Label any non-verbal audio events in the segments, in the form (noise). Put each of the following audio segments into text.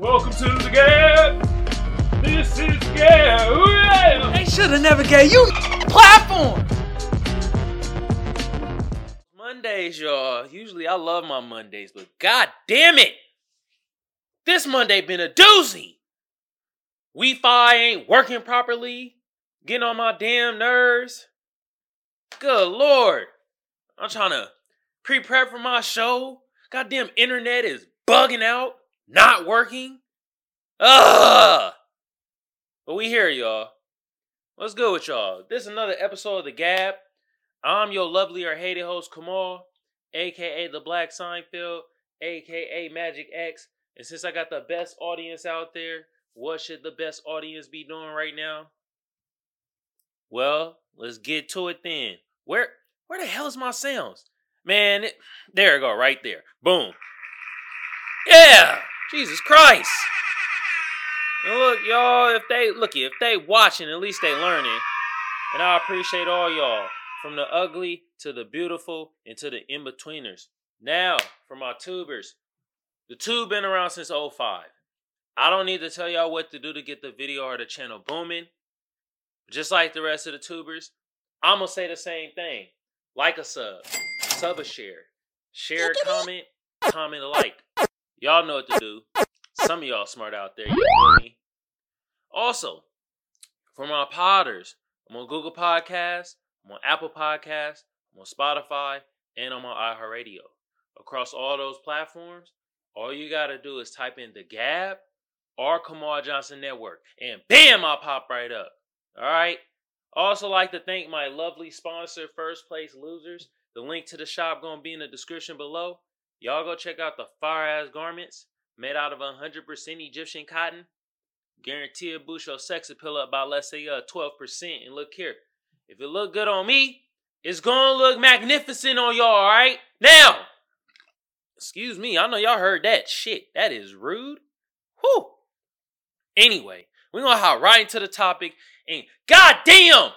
Welcome to the Gab. This is Gab. Ooh, yeah. They should have never gave you platform. Mondays, y'all. Usually I love my Mondays, but god damn it. This Monday been a doozy. Wi-Fi ain't working properly. Getting on my damn nerves. Good lord. I'm trying to pre-prep for my show. Goddamn internet is bugging out, not working. Ugh. But we here, y'all. What's good with y'all? This is another episode of The Gab. I'm your lovely or hated host, Kamal, aka The Black Seinfeld, aka Magic X. And since I got the best audience out there, what should the best audience be doing right now? Well, let's get to it then. Where where the hell is my sounds? Man, it, there it go, right there. Boom. Yeah! Jesus Christ! And look, y'all, if they looky, if they watching, at least they learning. And I appreciate all y'all. From the ugly to the beautiful and to the in-betweeners. Now, for my tubers. The tube been around since 05. I don't need to tell y'all what to do to get the video or the channel booming. Just like the rest of the tubers, I'm gonna say the same thing. Like a sub, sub a share, share a comment, comment a like. Y'all know what to do. Some of y'all smart out there, you feel me? Also, for my podders, I'm on Google Podcasts, I'm on Apple Podcasts, I'm on Spotify, and I'm on iHeartRadio. Across all those platforms, all you gotta do is type in the Gab or Kamal Johnson Network, and bam, I'll pop right up. All right. Also, like to thank my lovely sponsor, First Place Losers. The link to the shop gonna be in the description below. Y'all go check out the fire ass garments made out of 100% Egyptian cotton. Guarantee to boost your sex appeal up by let's say uh 12%. And look here, if it look good on me, it's gonna look magnificent on y'all. All right. Now, excuse me, I know y'all heard that shit. That is rude. Whew. Anyway, we're gonna hop right into the topic. And goddamn,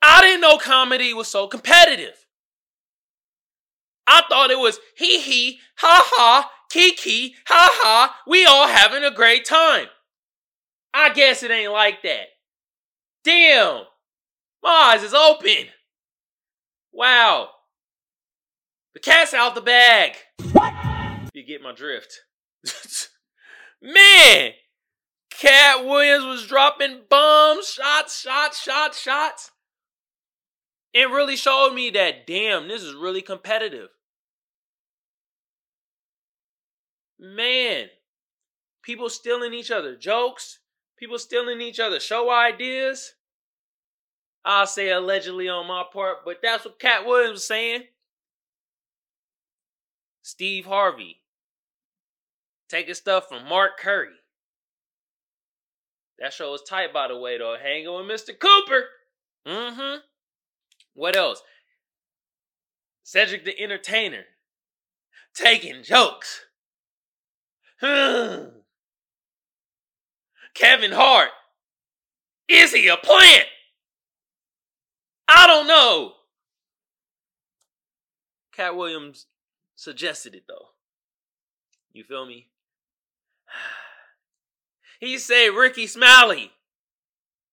I didn't know comedy was so competitive. I thought it was hee hee, ha ha, kiki, ha ha, we all having a great time. I guess it ain't like that. Damn, my eyes is open. Wow. The cat's out the bag. What? You get my drift. (laughs) Man, Katt Williams was dropping bombs, shots, shots, shots, shots. It really showed me that, damn, this is really competitive. Man, people stealing each other jokes, people stealing each other show ideas. I'll say allegedly on my part, but that's what Katt Williams was saying. Steve Harvey taking stuff from Mark Curry. That show was tight, by the way, though. Hanging with Mr. Cooper. Mm-hmm. What else? Cedric the Entertainer. Taking jokes. (sighs) Kevin Hart. Is he a plant? I don't know. Katt Williams suggested it though. You feel me? (sighs) He said Rickey Smiley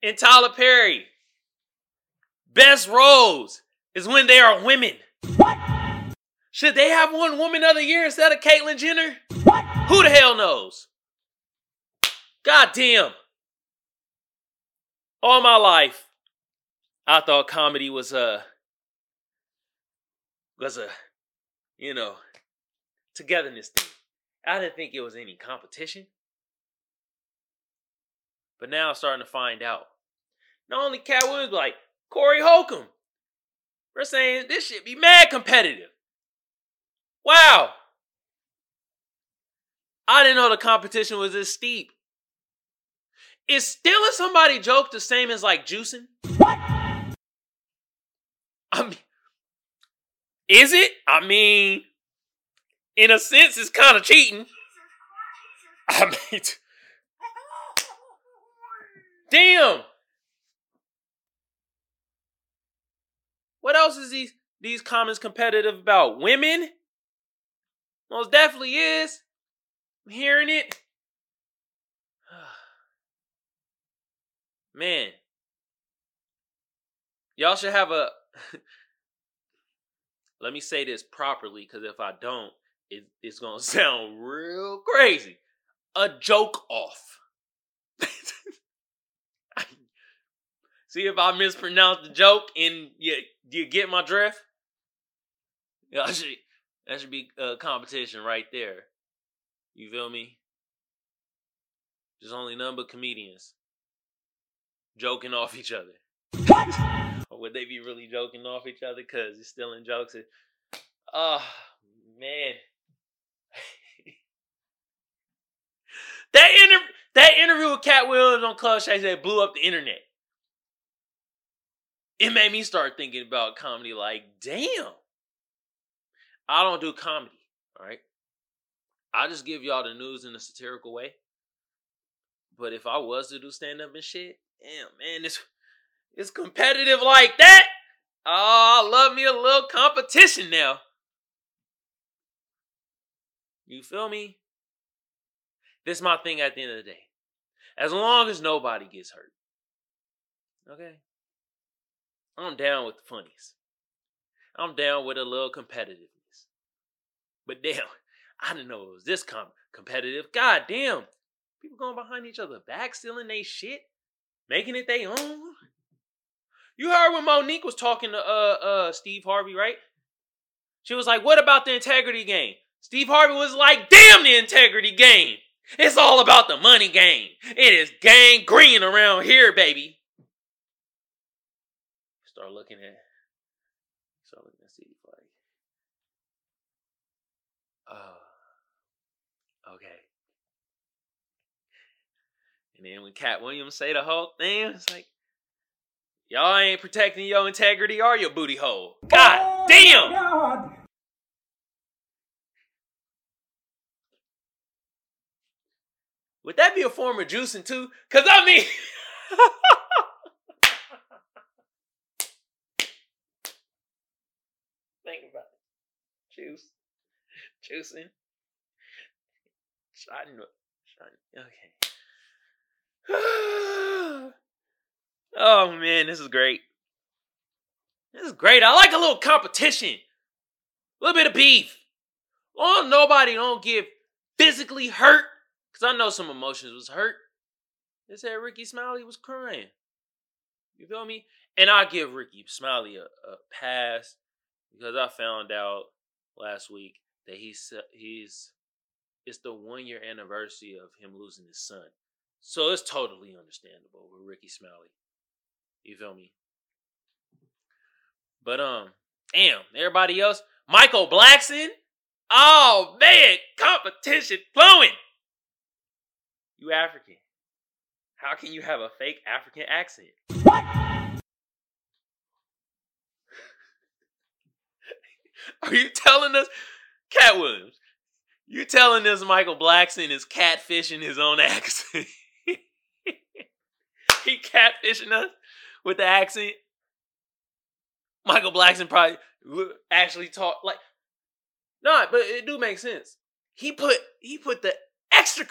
and Tyler Perry. Best roles is when they are women. What? Should they have one woman of the year instead of Caitlyn Jenner? What? Who the hell knows? God damn. All my life, I thought comedy was a was a you know togetherness thing. I didn't think it was any competition. But now I'm starting to find out. Not only Katt Williams, like Corey Holcomb. We're saying this should be mad competitive. Wow. I didn't know the competition was this steep. Is stealing somebody joke the same as like juicing? What? I mean, is it? I mean, in a sense, it's kind of cheating. (laughs) I mean, damn. What else is these these comments competitive about? Women? Most definitely is. I'm hearing it. (sighs) Man. Y'all should have a (laughs) let me say this properly, because if I don't, it, it's gonna (laughs) sound real crazy. A joke off. (laughs) See if I mispronounce the joke and you, you get my drift. Yeah, (laughs) that should that should be a competition right there. You feel me? There's only none but comedians joking off each other. or would they be really joking off each other because it's still in jokes? Oh man. (laughs) that inter- that interview with Katt Williams on Club Shay that blew up the internet. It made me start thinking about comedy like, damn. I don't do comedy, all right? I just give y'all the news in a satirical way. But if I was to do stand up and shit, damn, man, it's it's competitive like that. Oh, I love me a little competition now. You feel me? This is my thing at the end of the day. As long as nobody gets hurt. Okay? I'm down with the funnies. I'm down with a little competitiveness. But damn, (laughs) I didn't know it was this com- competitive. God damn. People going behind each other back, stealing they shit, making it their own. You heard when Mo'Nique was talking to uh uh Steve Harvey, right? She was like, "What about the integrity game?" Steve Harvey was like, "Damn the integrity game! It's all about the money game. It is gang green around here, baby." Start looking at, start looking at Steve like, oh, okay. And then when Katt Williams say the whole thing, it's like, y'all ain't protecting your integrity or your booty hole. God oh damn! God. Would that be a form of juicing too? Cause I mean, (laughs) think about it. Juice, juicing, shotting, shotting. Okay. (sighs) oh man, this is great. This is great. I like a little competition, a little bit of beef. Long nobody don't get physically hurt Cause I know some emotions was hurt. They said Rickey Smiley was crying. You feel me? And I give Rickey Smiley a, a pass because I found out last week that he's he's it's the one year anniversary of him losing his son. So it's totally understandable with Rickey Smiley. You feel me? But um, damn, everybody else, Michael Blackson. Oh man, competition flowing. You African. How can you have a fake African accent? What? (laughs) Are you telling us, Katt Williams? You telling us Michael Blackson is catfishing his own (laughs) accent? he catfishing us with the accent. Michael Blackson probably actually talk like, no, but it do make sense. He put he put the extra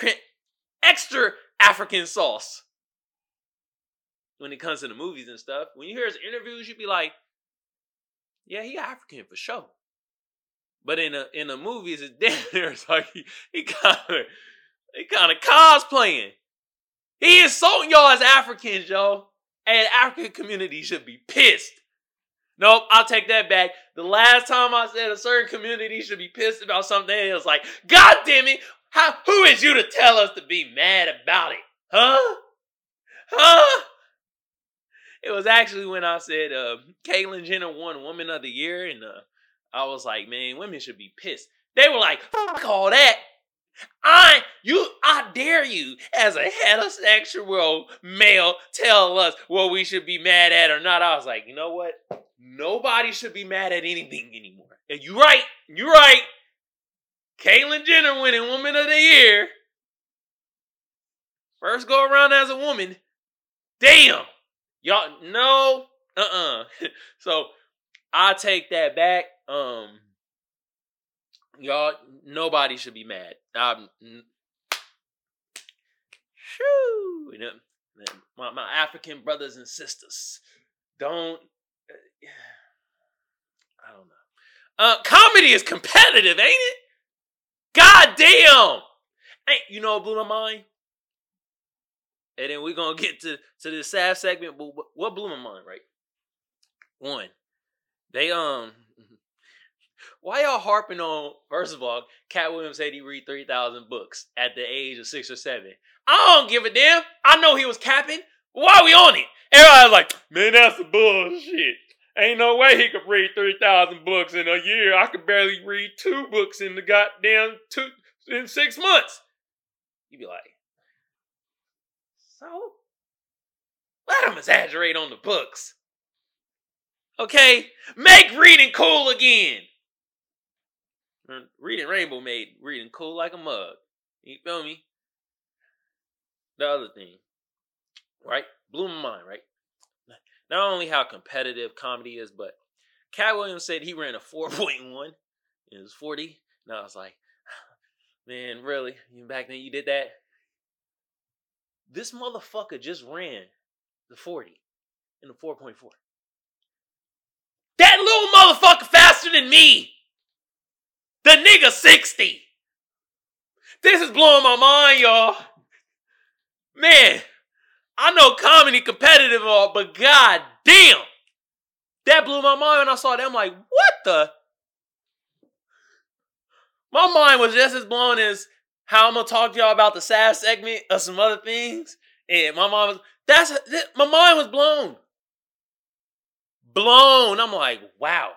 extra African sauce when it comes to the movies and stuff. When you hear his interviews, you'd be like, yeah, he African for sure. But in a in the movies, it's (laughs) damn near it's like he, kind of he kind of cosplaying. He insulting y'all as Africans, yo. And African community should be pissed. Nope, I'll take that back. The last time I said a certain community should be pissed about something, it was like, God damn it, how, who is you to tell us to be mad about it? Huh? Huh? It was actually when I said uh, Caitlyn Jenner won Woman of the Year, and uh, I was like, man, women should be pissed. They were like, fuck all that. I you I dare you as a heterosexual male tell us what we should be mad at or not. I was like, you know what? Nobody should be mad at anything anymore. And you right. You're right. Caitlyn Jenner winning Woman of the Year. First go around as a woman. Damn. Y'all no. Uh-uh. (laughs) so I take that back. Um y'all nobody should be mad. Um shoo. You know, my, my African brothers and sisters, don't. I don't know. Uh, comedy is competitive, ain't it? God damn! Ain't you know what blew my mind? And then we're gonna get to to this sad segment. But what blew my mind, right? One, they um, (laughs) why y'all harping on? First of all, Katt Williams said he read three thousand books at the age of six or seven. I don't give a damn. I know he was capping. Why we on it? Everybody's like, man, that's some bullshit. Ain't no way he could read 3,000 books in a year. I could barely read two books in the goddamn two, in six months. You'd be like, so? Let him exaggerate on the books. Okay? Make reading cool again. Reading Rainbow made reading cool like a mug. You feel me? The other thing, right? Blew my mind, right? Not only how competitive comedy is, but Katt Williams said he ran a 4.1 in his 40. And I was like, (sighs) man, really? Back then you did that? This motherfucker just ran the 40 in the 4.4. That little motherfucker faster than me! The nigga 60! This is blowing my mind, y'all. Man, I know comedy competitive all, but god damn! That blew my mind when I saw that. I'm like, what the? My mind was just as blown as how I'm gonna talk to y'all about the sad segment of some other things. And my mind was that's that- my mind was blown. Blown. I'm like, wow.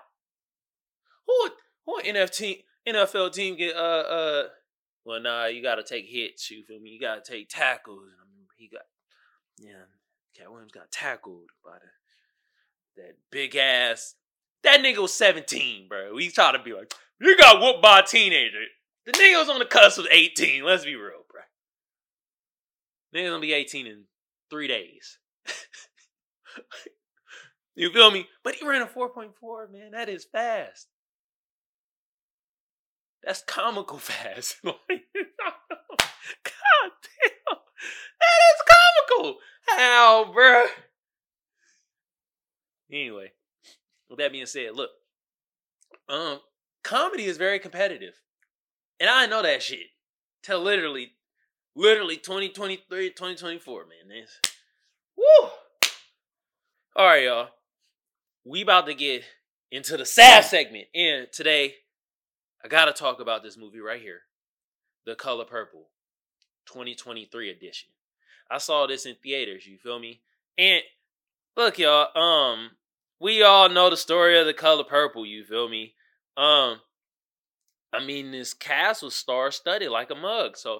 Who who NFT NFL team get uh uh well nah you gotta take hits, you feel me? You gotta take tackles. I mean he got yeah, Katt Williams got tackled by the, that big ass. That nigga was 17, bro. We try to be like, you got whooped by a teenager. The nigga was on the cusp of 18. Let's be real, bro. Nigga's gonna be 18 in three days. (laughs) you feel me? But he ran a 4.4, man. That is fast. That's comical (laughs) fast. (laughs) God damn. That is comical. How, bruh? Anyway, with that being said, look, um, comedy is very competitive. And I know that shit. Till literally, literally 2023, 2024, man. It's, woo! Alright, y'all. We about to get into the sad segment. And today, I gotta talk about this movie right here. The Color Purple. 2023 edition. I saw this in theaters, you feel me? And look, y'all, um, we all know the story of the color purple, you feel me? Um, I mean, this cast was star studded like a mug. So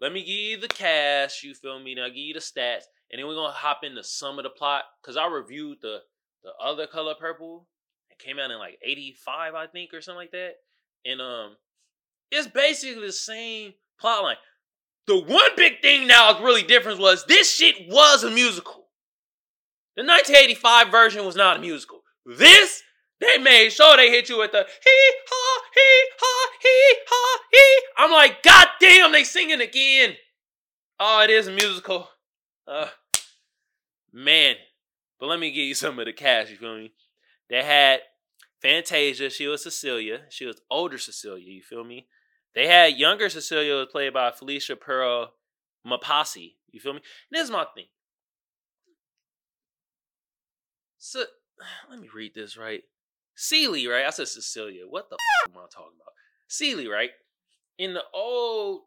let me give you the cast, you feel me? Now I give you the stats, and then we're gonna hop into some of the plot. Cause I reviewed the the other color purple. It came out in like 85, I think, or something like that. And um, it's basically the same plot line. The one big thing now is really different was this shit was a musical. The 1985 version was not a musical. This, they made sure they hit you with the hee ha hee ha hee ha hee. I'm like, God damn, they singing again. Oh, it is a musical. Uh, man. But let me give you (laughs) some of the cast, you feel me? They had Fantasia, she was Cecilia. She was older Cecilia, you feel me? They had younger Cecilia was played by Phylicia Pearl Mpasi. You feel me? And this is my thing. So (sighs) let me read this right. Celie, right? I said Cecilia. What the f- am I talking about? Celie, right? In the old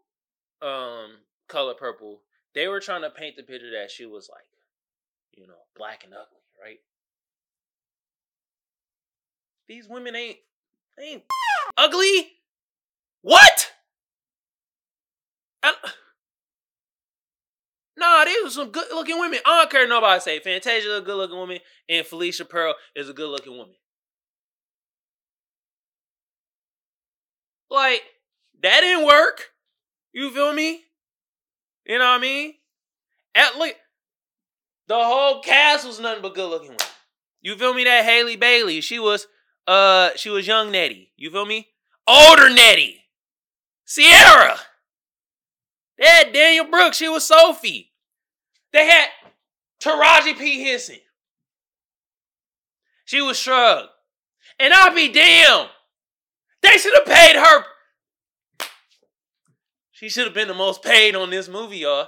um color purple, they were trying to paint the picture that she was like, you know, black and ugly, right? These women ain't ain't (laughs) ugly. What? And, (sighs) nah, these are some good looking women. I don't care nobody say. Fantasia is a good looking woman, and Phylicia Pearl is a good looking woman. Like, that didn't work. You feel me? You know what I mean? At least the whole cast was nothing but good looking women. You feel me? That Halle Bailey, she was uh she was young Nettie. You feel me? Older Nettie. Ciara. They had Danielle Brooks. She was Sophie. They had Taraji P. Henson. She was Shug. And I'll be damned. They should have paid her. She should have been the most paid on this movie, y'all.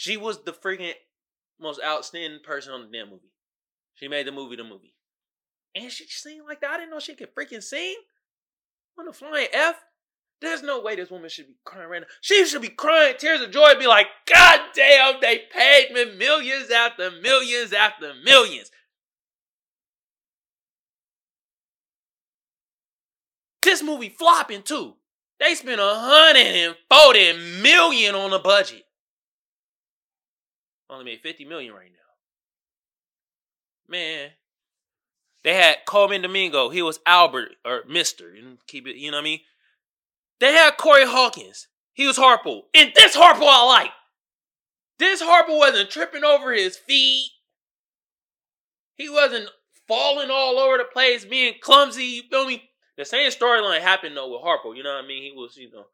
She was the freaking most outstanding person on the damn movie. She made the movie the movie. And she sang like that. I didn't know she could freaking sing. On the flying F. There's no way this woman should be crying right now. She should be crying tears of joy, be like, God damn, they paid me millions after millions after millions. This movie flopping too. They spent a hundred and forty million on the budget. Only made 50 million right now. Man. They had Colman Domingo. He was Albert or Mister. And keep it, you know what I mean? They had Corey Hawkins. He was Harpo. And this Harpo I like. This Harpo wasn't tripping over his feet. He wasn't falling all over the place, being clumsy. You feel me? The same storyline happened though with Harpo. You know what I mean? He was, you know,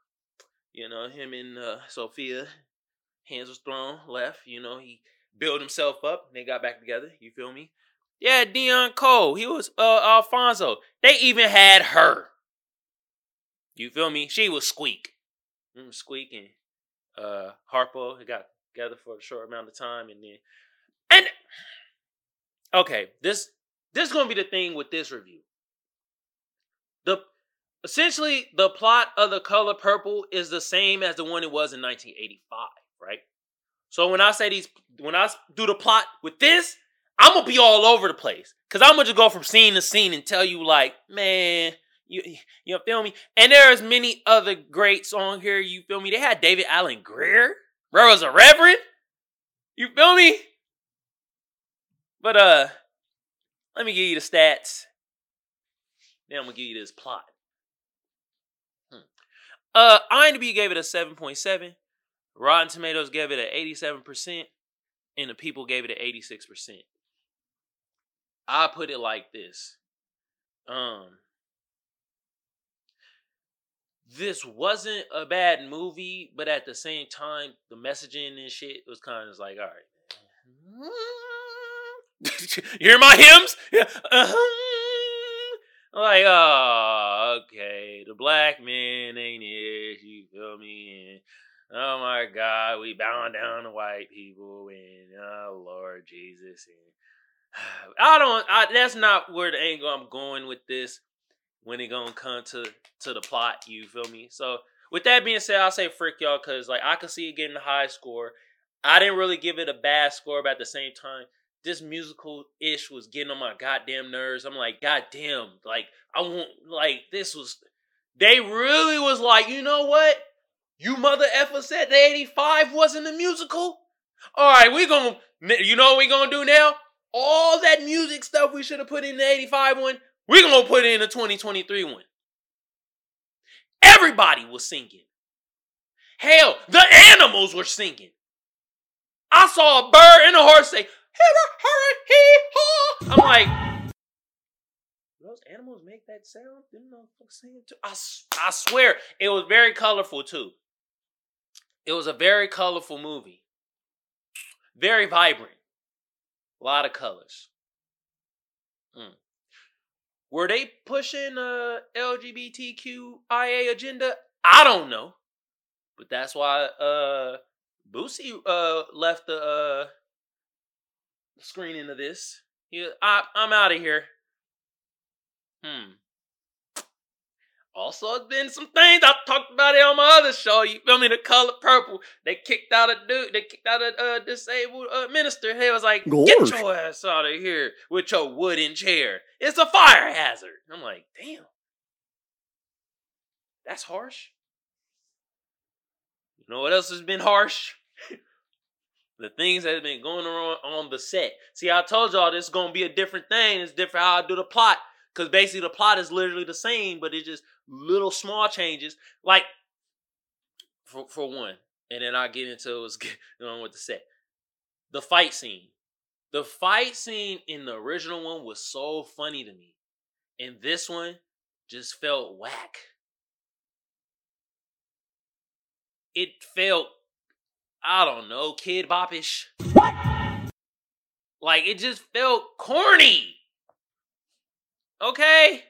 you know him and uh, Sofia. Hands was thrown left. You know he built himself up. They got back together. You feel me? Yeah, Deon Cole. He was uh, Alfonso. They even had her. You feel me? She was Squeak. Mm, Squeak and uh, Harpo. They got together for a short amount of time, and then and okay, this this is gonna be the thing with this review. The essentially the plot of the color purple is the same as the one it was in 1985, right? So when I say these, when I do the plot with this, I'm gonna be all over the place because I'm gonna just go from scene to scene and tell you like, man, you you feel me? And there's many other greats on here. You feel me? They had David Alan Grier, bro, was a reverend. You feel me? But uh, let me give you the stats. Then I'm gonna give you this plot. Hmm. Uh, IMDb gave it a 7.7. Rotten Tomatoes gave it an 87%, and the people gave it an 86%. I put it like this. Um this wasn't a bad movie, but at the same time, the messaging and shit was kind of like, all right. (laughs) you hear my hymns? Yeah. Uh-huh. Like, oh, okay. The black man ain't it. You feel me? Oh my God, we bound down to white people. And oh, Lord Jesus. And (sighs) I don't, I, that's not where the angle I'm going with this when it gonna come to to the plot. You feel me? So with that being said, I'll say frick y'all because like I can see it getting a high score. I didn't really give it a bad score, but at the same time, this musical ish was getting on my goddamn nerves. I'm like, goddamn, like I want like this was. They really was like, you know what? You mother effer said the 85 wasn't a musical. All right, we gonna, you know what we gonna do now? All that music stuff we should have put in the 85 one, we're going to put in a 2023 one. Everybody was singing. Hell, the animals were singing. I saw a bird and a horse say, "Hee haw." I'm like, those animals make that sound? Didn't motherfuckers sing it too? I, I swear, it was very colorful too. It was a very colorful movie. Very vibrant. A lot of colors. Mm. Were they pushing a LGBTQIA agenda? I don't know. But that's why uh Boosie uh left the uh screening of this. He, I, I'm out of here. Hmm. Also, been some things I talked about it on my other show. You feel me? The color purple. They kicked out a dude. They kicked out a uh, disabled uh, minister. He was like, Gorge. "Get your ass out of here with your wooden chair. It's a fire hazard." I'm like, "Damn, that's harsh." You know what else has been harsh? (laughs) the things that have been going on on the set. See, I told y'all this is gonna be a different thing. It's different how I do the plot. Cause basically the plot is literally the same, but it's just little small changes. Like for for one, and then I get into what's going on with the set. The fight scene. The fight scene in the original one was so funny to me. And this one just felt whack. It felt I don't know, kid bopish. What? Like it just felt corny. Okay?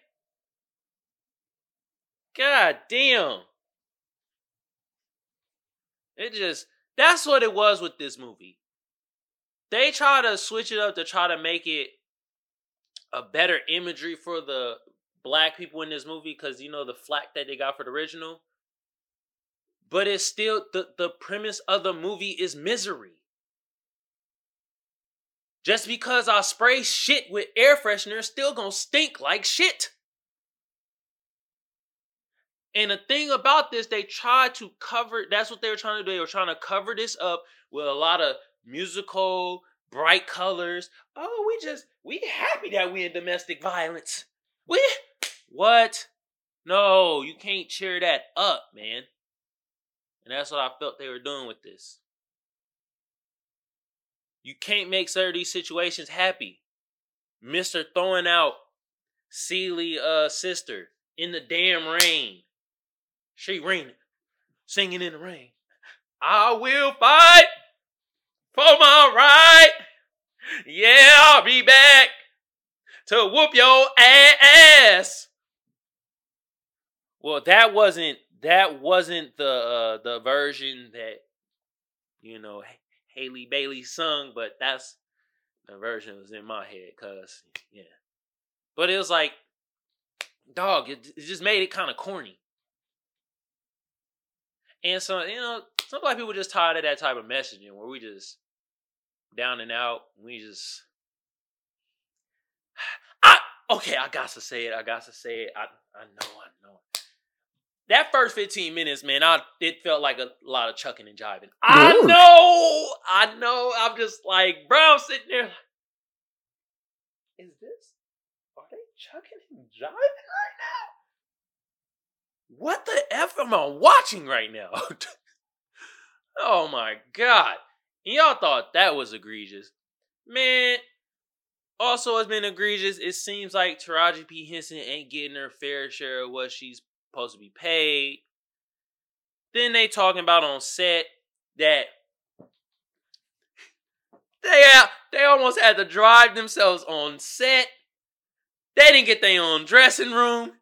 God damn. It just that's what it was with this movie. They try to switch it up to try to make it a better imagery for the black people in this movie because you know the flack that they got for the original. But it's still the, the premise of the movie is misery. Just because I spray shit with air freshener, still gonna stink like shit. And the thing about this, they tried to cover. That's what they were trying to do. They were trying to cover this up with a lot of musical, bright colors. Oh, we just we happy that we in domestic violence. We what? No, you can't cheer that up, man. And that's what I felt they were doing with this. You can't make certain these situations happy. Mister throwing out Celie uh sister in the damn rain. She rain singing in the rain. I will fight for my right. Yeah, I'll be back to whoop your ass. Well, that wasn't that wasn't the uh, the version that you know Halle Bailey sung, but that's the version that was in my head, cause yeah. But it was like, dog, it, it just made it kind of corny. And so, you know, some black people just tired of that type of messaging where we just down and out. We just, (sighs) I okay, I got to say it. I got to say it. I I know, I know that first 15 minutes, man, I it felt like a lot of chucking and jiving. I know, I know. I'm just like, bro, I'm sitting there. Is this? Are they chucking and jiving right now? What the f am I watching right now? (laughs) oh my god! Y'all thought that was egregious, man. Also, it's been egregious. It seems like Taraji P Henson ain't getting her fair share of what she's supposed to be paid. Then they talking about on set that they they almost had to drive themselves on set. They didn't get their own dressing room.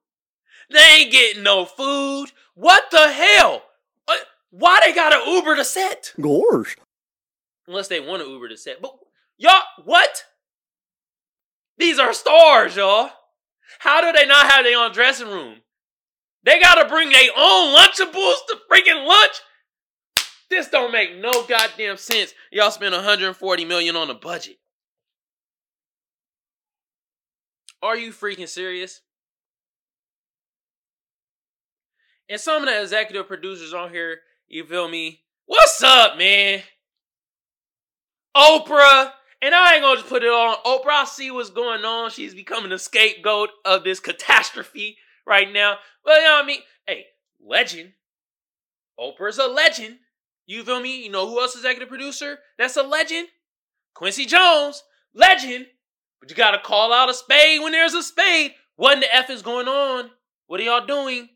They ain't getting no food. What the hell? Uh, why they gotta Uber to set? Gosh. Unless they want to Uber to set. But y'all, what? These are stars, y'all. How do they not have their own dressing room? They gotta bring their own Lunchables to freaking lunch. This don't make no goddamn sense. Y'all spent 140 million on a budget. Are you freaking serious? And some of the executive producers on here, you feel me? What's up, man? Oprah, and I ain't gonna just put it on Oprah. I see what's going on. She's becoming a scapegoat of this catastrophe right now. Well, you know what I mean? Hey, legend. Oprah's a legend. You feel me? You know who else is executive producer? That's a legend. Quincy Jones, legend. But you gotta call out a spade when there's a spade. What in the F is going on? What are y'all doing?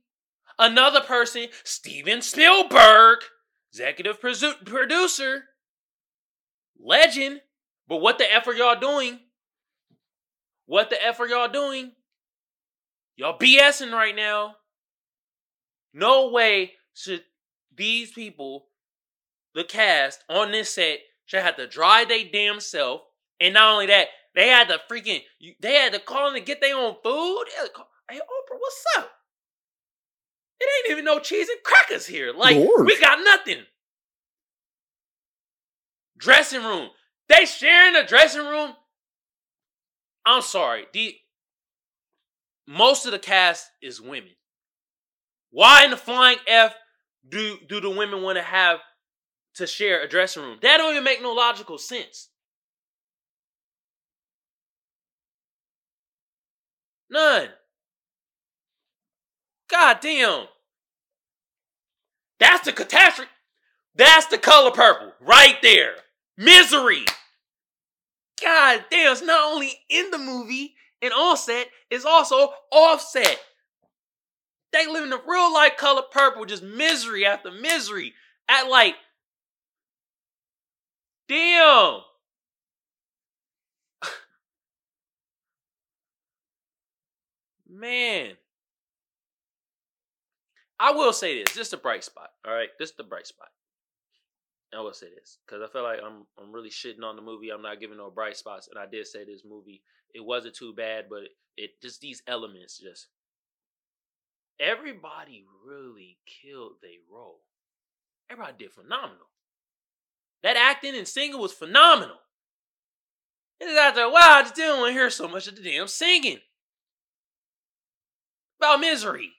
Another person, Steven Spielberg, executive producer, legend. But what the F are y'all doing? What the F are y'all doing? Y'all BSing right now. No way should these people, the cast on this set, should have to drive their damn self. And not only that, they had to freaking, they had to call in to get their own food. Hey, Oprah, what's up? It ain't even no cheese and crackers here. Like, Lord. we got nothing. Dressing room. They sharing a dressing room. I'm sorry. The most of the cast is women. Why in the flying F do do the women want to have to share a dressing room? That don't even make no logical sense. None. God damn. That's the catastrophe. That's the color purple right there. Misery. God damn, it's not only in the movie, and Offset it's also Offset. They live in the real life color purple, just misery after misery. At like Damn. (laughs) Man. I will say this. This is a bright spot. All right. This is the bright spot. I will say this because I feel like I'm I'm really shitting on the movie. I'm not giving no bright spots, and I did say this movie it wasn't too bad, but it, it just these elements just everybody really killed their role. Everybody did phenomenal. That acting and singing was phenomenal. And after a while, I just didn't want to hear so much of the damn singing about misery,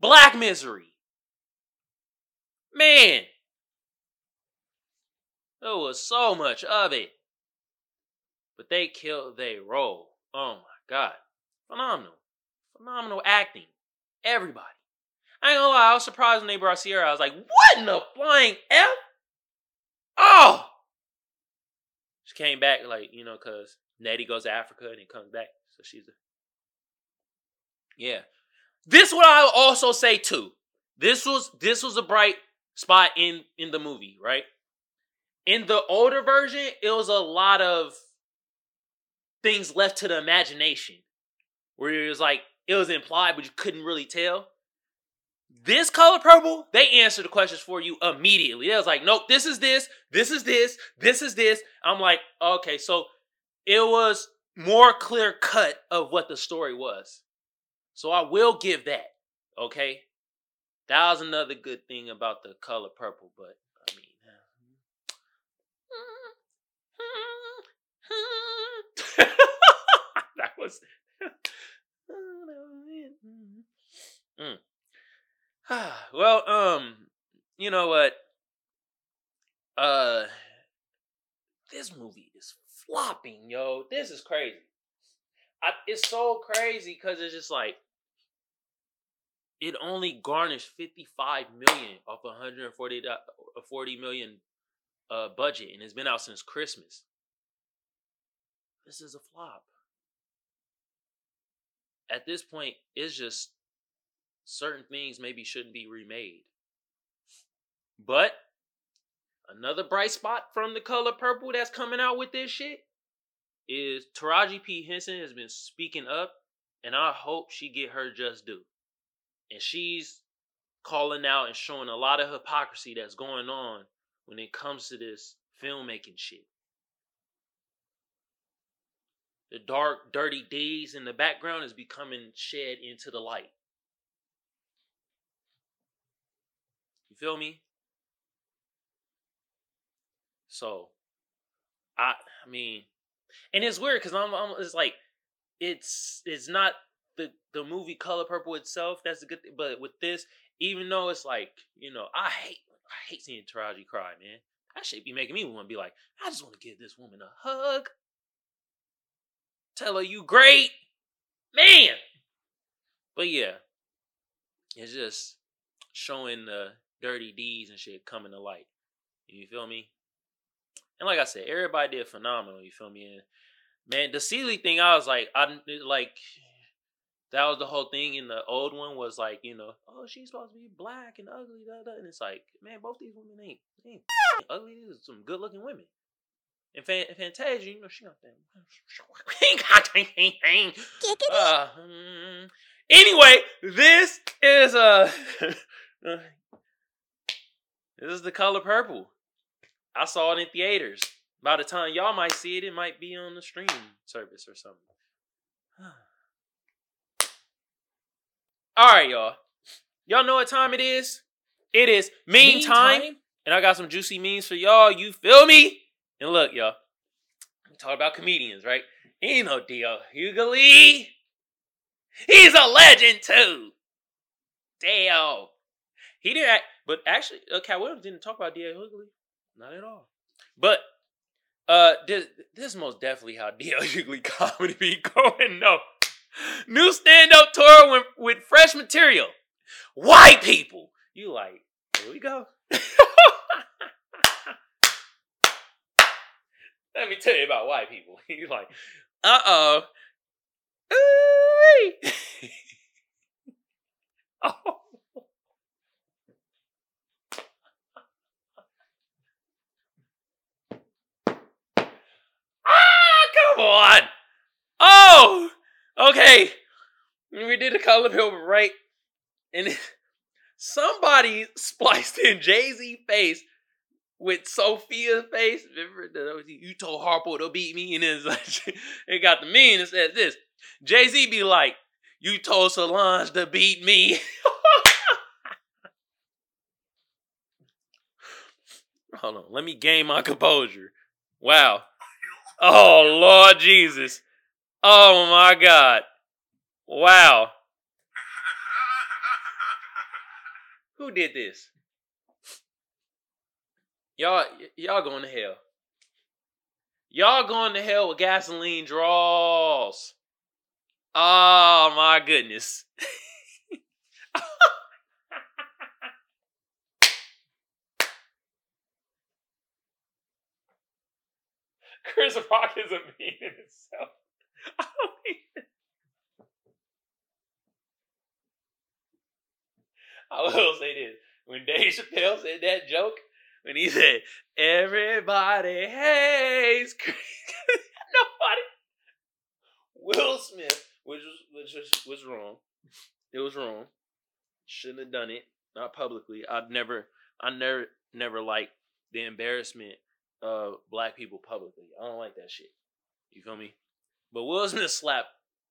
black misery. Man, there was so much of it. But they killed their role. Oh my God. Phenomenal. Phenomenal acting. Everybody. I ain't gonna lie, I was surprised when they brought Ciara. I was like, what in the flying F? Oh! She came back, like, you know, because Nettie goes to Africa and he comes back. So she's a. Yeah. This what I'll also say too. This was this was a bright spot in in the movie, right? In the older version, it was a lot of things left to the imagination. Where it was like it was implied, but you couldn't really tell. This color purple, they answered the questions for you immediately. They was like, nope, this is this, this is this, this is this. I'm like, okay, so it was more clear cut of what the story was. So I will give that. Okay. That was another good thing about the color purple, but I mean (laughs) that was (laughs) mm. (sighs) well, um, you know what? Uh, this movie is flopping, yo. This is crazy. I, it's so crazy because it's just like it only garnished 55 million off 140 uh, 40 million uh, budget and it's been out since Christmas. This is a flop. At this point, it's just certain things maybe shouldn't be remade. But another bright spot from the color purple that's coming out with this shit is Taraji P. Henson has been speaking up, and I hope she get her just due. And she's calling out and showing a lot of hypocrisy that's going on when it comes to this filmmaking shit. The dark, dirty days in the background is becoming shed into the light. You feel me? So, I, I mean, and it's weird because I'm, I'm, it's like, it's, it's not the movie Color Purple itself. That's a good thing, but with this, even though it's like, you know, I hate, I hate seeing Taraji cry, man. That shit be making me want to be like, I just want to give this woman a hug. Tell her you great. Man. But yeah. It's just showing the dirty deeds and shit coming to light. You feel me? And like I said, everybody did phenomenal, you feel me? And man, the Celie thing, I was like, I like that was the whole thing in the old one was like, you know, oh, she's supposed to be black and ugly, da, da. and it's like, man, both these women ain't, ain't (laughs) ugly. These are some good looking women. And Fan- Fantasia, you know, she got that. (laughs) uh, mm. Anyway, this is uh, (laughs) this is the color purple. I saw it in theaters. By the time y'all might see it, it might be on the stream service or something. All right, y'all. Y'all know what time it is? It is meme time. time. And I got some juicy memes for y'all. You feel me? And look, y'all. We talk about comedians, right? You know D.L. Hughley. He's a legend too. Damn. He didn't act, but actually, uh, Katt Williams didn't talk about D.L. Hughley. Not at all. But uh this this is most definitely how D.L. Hughley (laughs) comedy be going. No. New stand up tour with, with fresh material. White people. You like, here we go. (laughs) Let me tell you about white people. (laughs) you like, uh oh. (laughs) oh. ah, come on. Oh did a color purple right, and somebody (laughs) spliced in Jay Z face with Sofia's face. Remember you told Harpo to beat me, and it's like, (laughs) it got the mean. It says this: Jay Z be like, "You told Solange to beat me." (laughs) Hold on, let me gain my composure. Wow. Oh Lord Jesus. Oh my God. Wow. (laughs) Who did this? Y'all, y'all going to hell. Y'all going to hell with gasoline draws. Oh my goodness. (laughs) Chris Rock is a meme in itself. I don't even. I will say this: when Dave Chappelle said that joke, when he said "Everybody hates Chris," (laughs) nobody. Will Smith, which was which was, was wrong. It was wrong. Shouldn't have done it. Not publicly. I'd never. I never never liked the embarrassment of black people publicly. I don't like that shit. You feel me? But Will Smith slapped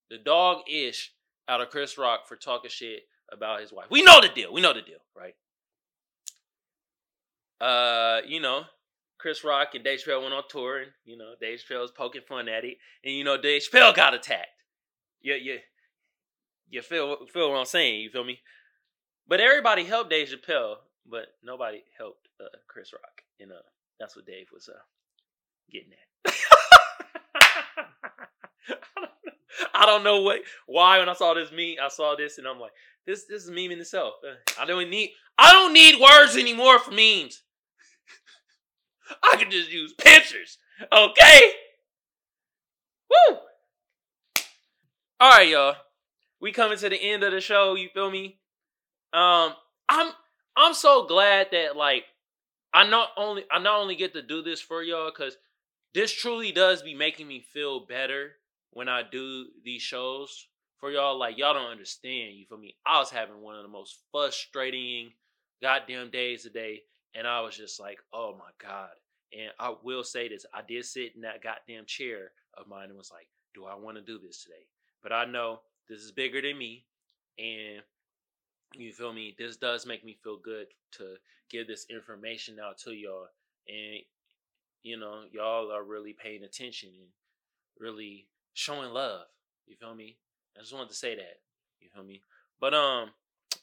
the dog ish out of Chris Rock for talking shit about his wife. We know the deal. We know the deal, right? Uh, you know, Chris Rock and Dave Chappelle went on tour, and you know, Dave Chappelle was poking fun at it, and you know, Dave Chappelle got attacked. You, you, you feel feel what I'm saying? You feel me? But everybody helped Dave Chappelle, but nobody helped uh, Chris Rock. You know, that's what Dave was uh, getting at. (laughs) I don't know what why when I saw this meme, I saw this and I'm like, this this is meme in itself. I don't need I don't need words anymore for memes. (laughs) I can just use pictures. Okay? Woo! Alright, y'all. We coming to the end of the show, you feel me? Um, I'm I'm so glad that like I not only I not only get to do this for y'all because this truly does be making me feel better when I do these shows for y'all. Like y'all don't understand, you feel me? I was having one of the most frustrating goddamn days today, and I was just like, oh my god. And I will say this: I did sit in that goddamn chair of mine and was like, do I want to do this today? But I know this is bigger than me, and you feel me? This does make me feel good to give this information out to y'all. And, you know, y'all are really paying attention and really showing love. You feel me? I just wanted to say that. You feel me? But, um,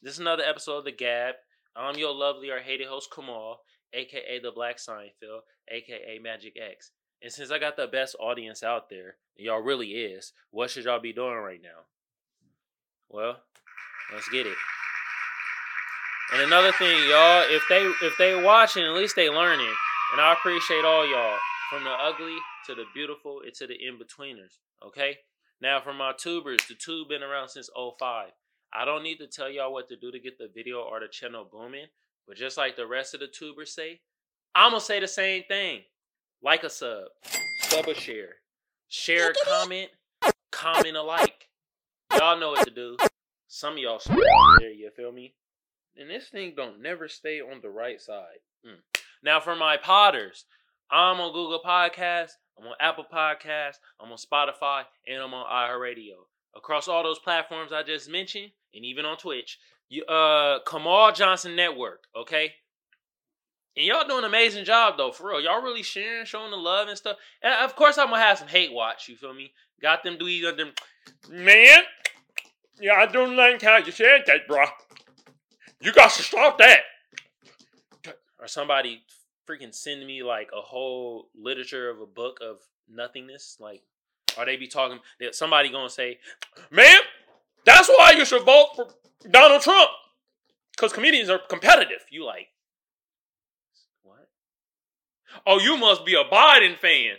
this is another episode of The Gab. I'm your lovely or hated host, Kamal, aka The Black Seinfeld, aka Magic X. And since I got the best audience out there, y'all really is, what should y'all be doing right now? Well, let's get it. And another thing, y'all, if they if they watching, at least they learning. And I appreciate all y'all, from the ugly to the beautiful and to the in-betweeners. Okay? Now for my tubers, the tube been around since 05. I don't need to tell y'all what to do to get the video or the channel booming. But just like the rest of the tubers say, I'm gonna say the same thing. Like a sub, sub a share, share a comment, comment a like. Y'all know what to do. Some of y'all there, you feel me? And this thing don't never stay on the right side. Mm. Now for my potters, I'm on Google Podcasts, I'm on Apple Podcasts, I'm on Spotify, and I'm on iHeartRadio. Across all those platforms I just mentioned, and even on Twitch, you uh Kamal Johnson Network, okay? And y'all doing an amazing job though, for real. Y'all really sharing, showing the love and stuff. And of course I'm gonna have some hate watch, you feel me? Got them do them Man, yeah, I don't like how you said that, bro. You got to stop that. Or somebody freaking send me like a whole literature of a book of nothingness. Like, are they be talking somebody gonna say, Man, that's why you should vote for Donald Trump. Cause comedians are competitive. You like what? Oh, you must be a Biden fan.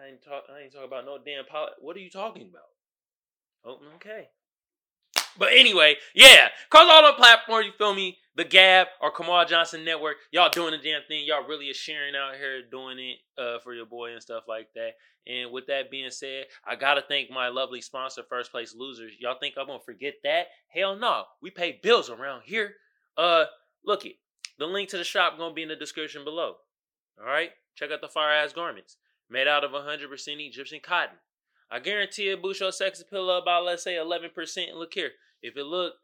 I ain't talk I ain't talking about no damn politics. What are you talking about? Oh, okay. But anyway, yeah, cause all the platforms, you feel me, the Gab or Kamal Johnson Network. Y'all doing the damn thing. Y'all really is sharing out here doing it uh, for your boy and stuff like that. And with that being said, I gotta thank my lovely sponsor, First Place Losers. Y'all think I'm gonna forget that? Hell no. We pay bills around here. Uh, look it. The link to the shop gonna be in the description below. All right, check out the fire ass garments made out of 100% Egyptian cotton. I guarantee it boosts your sex appeal up about let's say 11%. Look here, if it look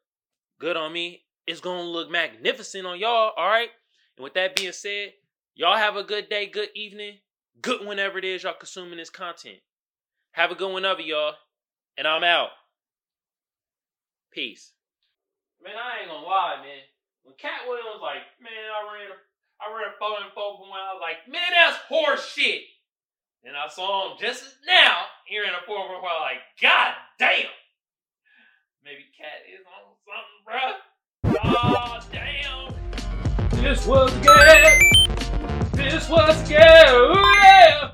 good on me, it's gonna look magnificent on y'all. All right. And with that being said, y'all have a good day, good evening, good whenever it is y'all consuming this content. Have a good one of y'all, and I'm out. Peace. Man, I ain't gonna lie, man. When Katt Williams like, man, I ran, I ran four and four for one. I was like, man, that's horse shit. And I saw him just now. He ran a four for one. Like, god damn. Maybe Katt is on something, bruh. Oh, damn. This was good. This was good. Ooh, yeah.